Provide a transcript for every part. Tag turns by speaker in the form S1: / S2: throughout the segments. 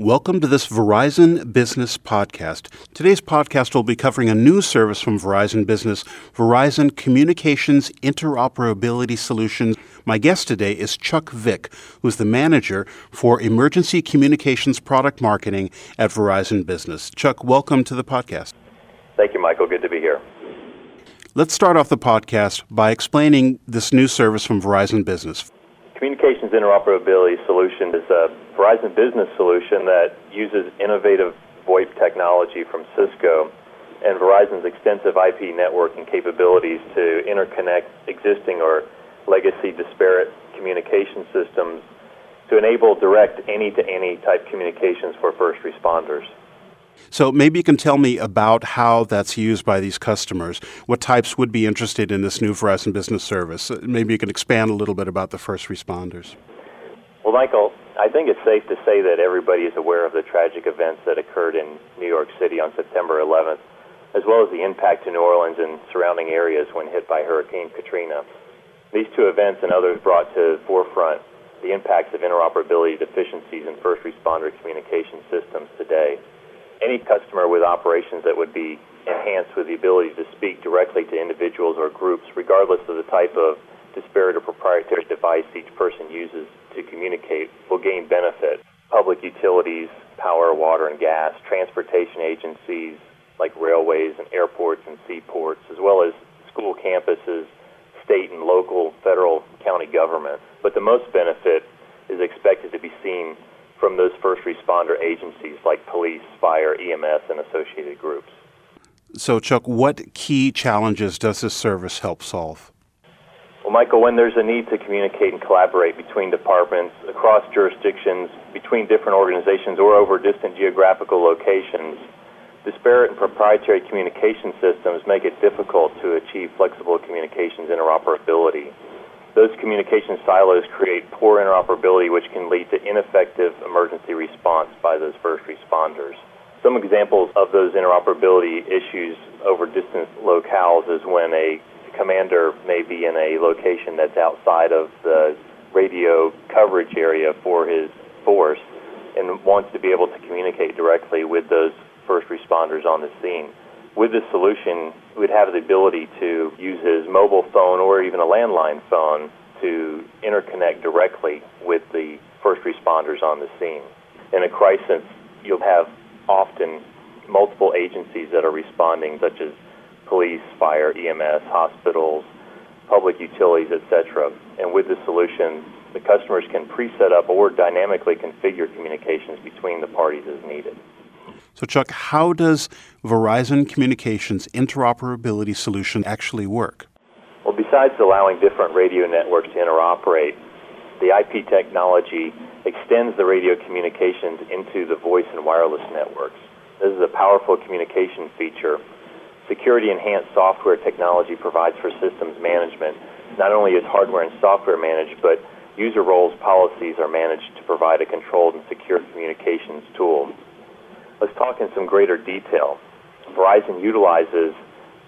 S1: Welcome to this Verizon Business Podcast. Today's podcast will be covering a new service from Verizon Business, Verizon Communications Interoperability Solutions. My guest today is Chuck Vick, who's the manager for emergency communications product marketing at Verizon Business. Chuck, welcome to the podcast.
S2: Thank you, Michael. Good to be here.
S1: Let's start off the podcast by explaining this new service from Verizon Business.
S2: Communications Interoperability Solution is a Verizon Business solution that uses innovative VoIP technology from Cisco and Verizon's extensive IP networking capabilities to interconnect existing or legacy disparate communication systems to enable direct any to any type communications for first responders.
S1: So maybe you can tell me about how that's used by these customers. What types would be interested in this new Verizon Business Service? Uh, maybe you can expand a little bit about the first responders.
S2: Well, Michael, I think it's safe to say that everybody is aware of the tragic events that occurred in New York City on September 11th, as well as the impact to New Orleans and surrounding areas when hit by Hurricane Katrina. These two events and others brought to the forefront the impacts of interoperability deficiencies in first responder communication systems today any customer with operations that would be enhanced with the ability to speak directly to individuals or groups, regardless of the type of disparate or proprietary device each person uses to communicate, will gain benefit. Public utilities, power, water, and gas, transportation agencies like railways and airports and seaports, as well as school campuses, state and local, federal, county government. But the most benefit is expected to be seen from those first responder agencies like police, fire, EMS, and associated groups.
S1: So, Chuck, what key challenges does this service help solve?
S2: Well, Michael, when there's a need to communicate and collaborate between departments, across jurisdictions, between different organizations, or over distant geographical locations, disparate and proprietary communication systems make it difficult to achieve flexible communications interoperability. Those communication silos create poor interoperability, which can lead to ineffective emergency response by those first responders. Some examples of those interoperability issues over distant locales is when a commander may be in a location that's outside of the radio coverage area for his force and wants to be able to communicate directly with those first responders on the scene. With this solution, we'd have the ability to use his mobile phone or even a landline phone to interconnect directly with the first responders on the scene. In a crisis, you'll have often multiple agencies that are responding, such as police, fire, EMS, hospitals, public utilities, etc. And with this solution, the customers can pre-set up or dynamically configure communications between the parties as needed.
S1: So, Chuck, how does Verizon Communications interoperability solution actually work?
S2: Well, besides allowing different radio networks to interoperate, the IP technology extends the radio communications into the voice and wireless networks. This is a powerful communication feature. Security enhanced software technology provides for systems management. Not only is hardware and software managed, but user roles policies are managed to provide a controlled and secure communications tool. Let's talk in some greater detail. Verizon utilizes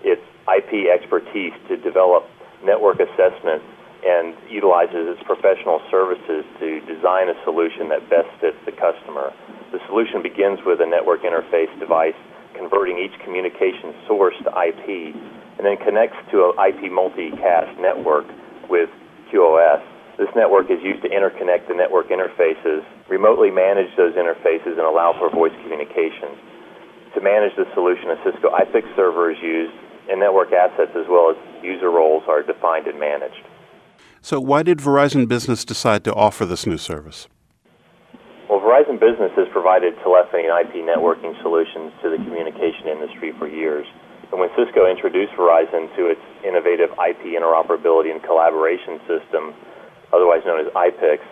S2: its IP expertise to develop network assessments and utilizes its professional services to design a solution that best fits the customer. The solution begins with a network interface device converting each communication source to IP and then connects to an IP multicast network with QoS this network is used to interconnect the network interfaces, remotely manage those interfaces, and allow for voice communications. To manage the solution, a Cisco iPIC server is used, and network assets as well as user roles are defined and managed.
S1: So, why did Verizon Business decide to offer this new service?
S2: Well, Verizon Business has provided telephony and IP networking solutions to the communication industry for years. And when Cisco introduced Verizon to its innovative IP interoperability and collaboration system, otherwise known as IPICS,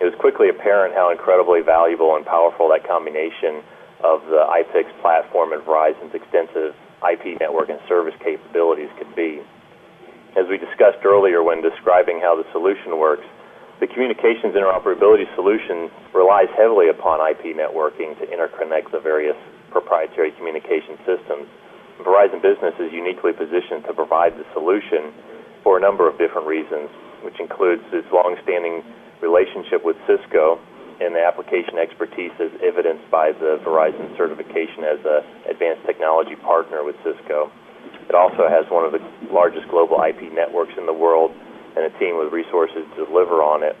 S2: it was quickly apparent how incredibly valuable and powerful that combination of the IPICS platform and Verizon's extensive IP network and service capabilities could be. As we discussed earlier when describing how the solution works, the communications interoperability solution relies heavily upon IP networking to interconnect the various proprietary communication systems. Verizon Business is uniquely positioned to provide the solution for a number of different reasons which includes its long-standing relationship with Cisco and the application expertise as evidenced by the Verizon certification as an advanced technology partner with Cisco. It also has one of the largest global IP networks in the world and a team with resources to deliver on it.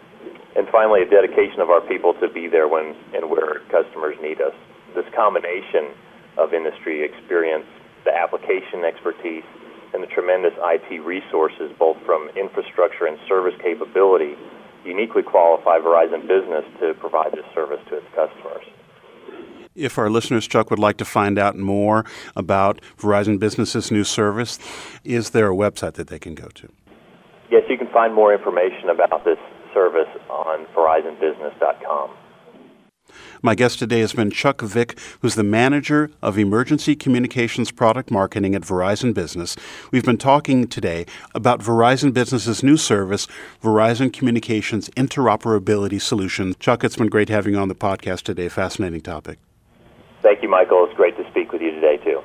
S2: And finally, a dedication of our people to be there when and where customers need us. This combination of industry experience, the application expertise, and the tremendous IT resources, both from infrastructure and service capability, uniquely qualify Verizon Business to provide this service to its customers.
S1: If our listeners, Chuck, would like to find out more about Verizon Business's new service, is there a website that they can go to?
S2: Yes, you can find more information about this service on verizonbusiness.com.
S1: My guest today has been Chuck Vick, who's the manager of emergency communications product marketing at Verizon Business. We've been talking today about Verizon Business's new service, Verizon Communications Interoperability Solution. Chuck, it's been great having you on the podcast today. Fascinating topic.
S2: Thank you, Michael. It's great to speak with you today, too.